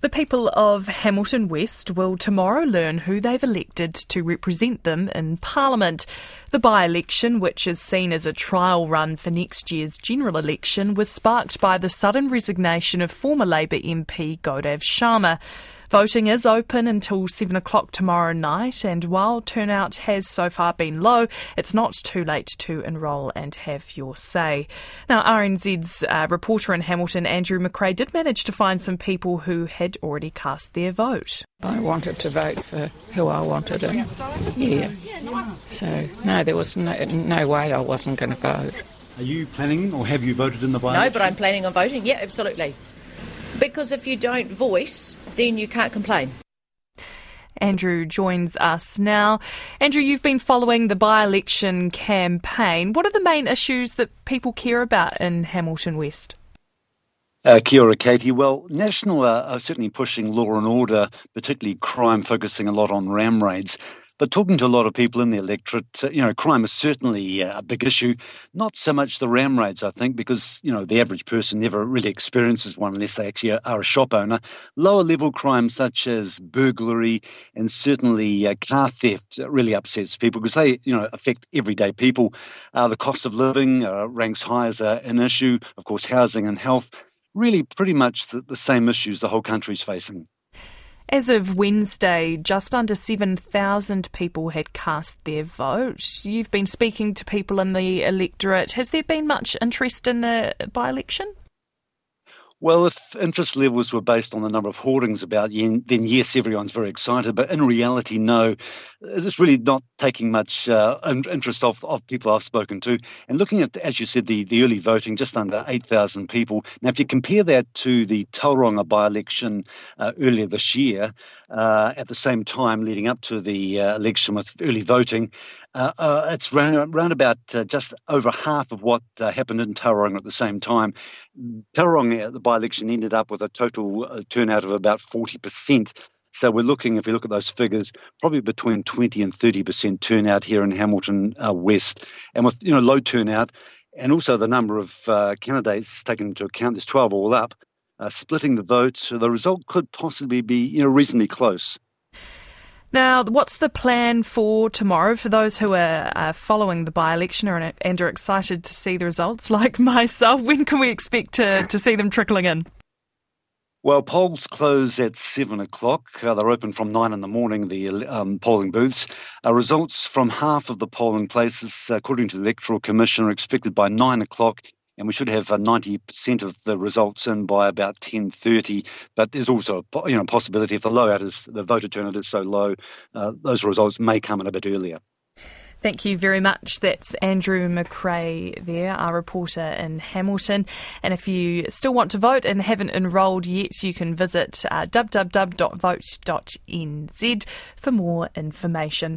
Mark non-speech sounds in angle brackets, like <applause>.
The people of Hamilton West will tomorrow learn who they've elected to represent them in Parliament. The by election, which is seen as a trial run for next year's general election, was sparked by the sudden resignation of former Labour MP Gaurav Sharma. Voting is open until 7 o'clock tomorrow night, and while turnout has so far been low, it's not too late to enrol and have your say. Now, RNZ's uh, reporter in Hamilton, Andrew McRae, did manage to find some people who had already cast their vote. I wanted to vote for who I wanted, and yeah. So, no, there was no, no way I wasn't going to vote. Are you planning or have you voted in the by No, but I'm planning on voting. Yeah, absolutely. Because if you don't voice, then you can't complain. Andrew joins us now. Andrew, you've been following the by election campaign. What are the main issues that people care about in Hamilton West? Uh, kia ora, Katie. Well, National are, are certainly pushing law and order, particularly crime, focusing a lot on ram raids. But talking to a lot of people in the electorate, uh, you know, crime is certainly uh, a big issue. Not so much the ram raids, I think, because, you know, the average person never really experiences one unless they actually are a shop owner. Lower level crime, such as burglary and certainly uh, car theft, really upsets people because they, you know, affect everyday people. Uh, the cost of living uh, ranks high as an issue. Of course, housing and health, really pretty much the, the same issues the whole country's facing. As of Wednesday, just under 7,000 people had cast their vote. You've been speaking to people in the electorate. Has there been much interest in the by election? Well, if interest levels were based on the number of hoardings about yen, then yes, everyone's very excited. But in reality, no, it's really not taking much uh, interest of, of people I've spoken to. And looking at, as you said, the, the early voting, just under 8,000 people. Now, if you compare that to the Tauranga by election uh, earlier this year, uh, at the same time leading up to the uh, election with early voting, uh, uh, it's round, round about just over half of what happened in Tauranga at the same time. Tauranga, the by election ended up with a total uh, turnout of about 40%. So we're looking, if we look at those figures, probably between 20 and 30% turnout here in Hamilton uh, West. And with, you know, low turnout and also the number of uh, candidates taken into account, there's 12 all up, uh, splitting the vote, the result could possibly be, you know, reasonably close. Now, what's the plan for tomorrow for those who are uh, following the by election and are excited to see the results, <laughs> like myself? When can we expect to, to see them trickling in? Well, polls close at seven o'clock. Uh, they're open from nine in the morning, the um, polling booths. Uh, results from half of the polling places, according to the Electoral Commission, are expected by nine o'clock and we should have 90% uh, of the results in by about 10:30. But there's also a you know possibility if the low out is the voter turnout is so low, uh, those results may come in a bit earlier. Thank you very much. That's Andrew McRae there, our reporter in Hamilton. And if you still want to vote and haven't enrolled yet, you can visit uh, www.vote.nz for more information.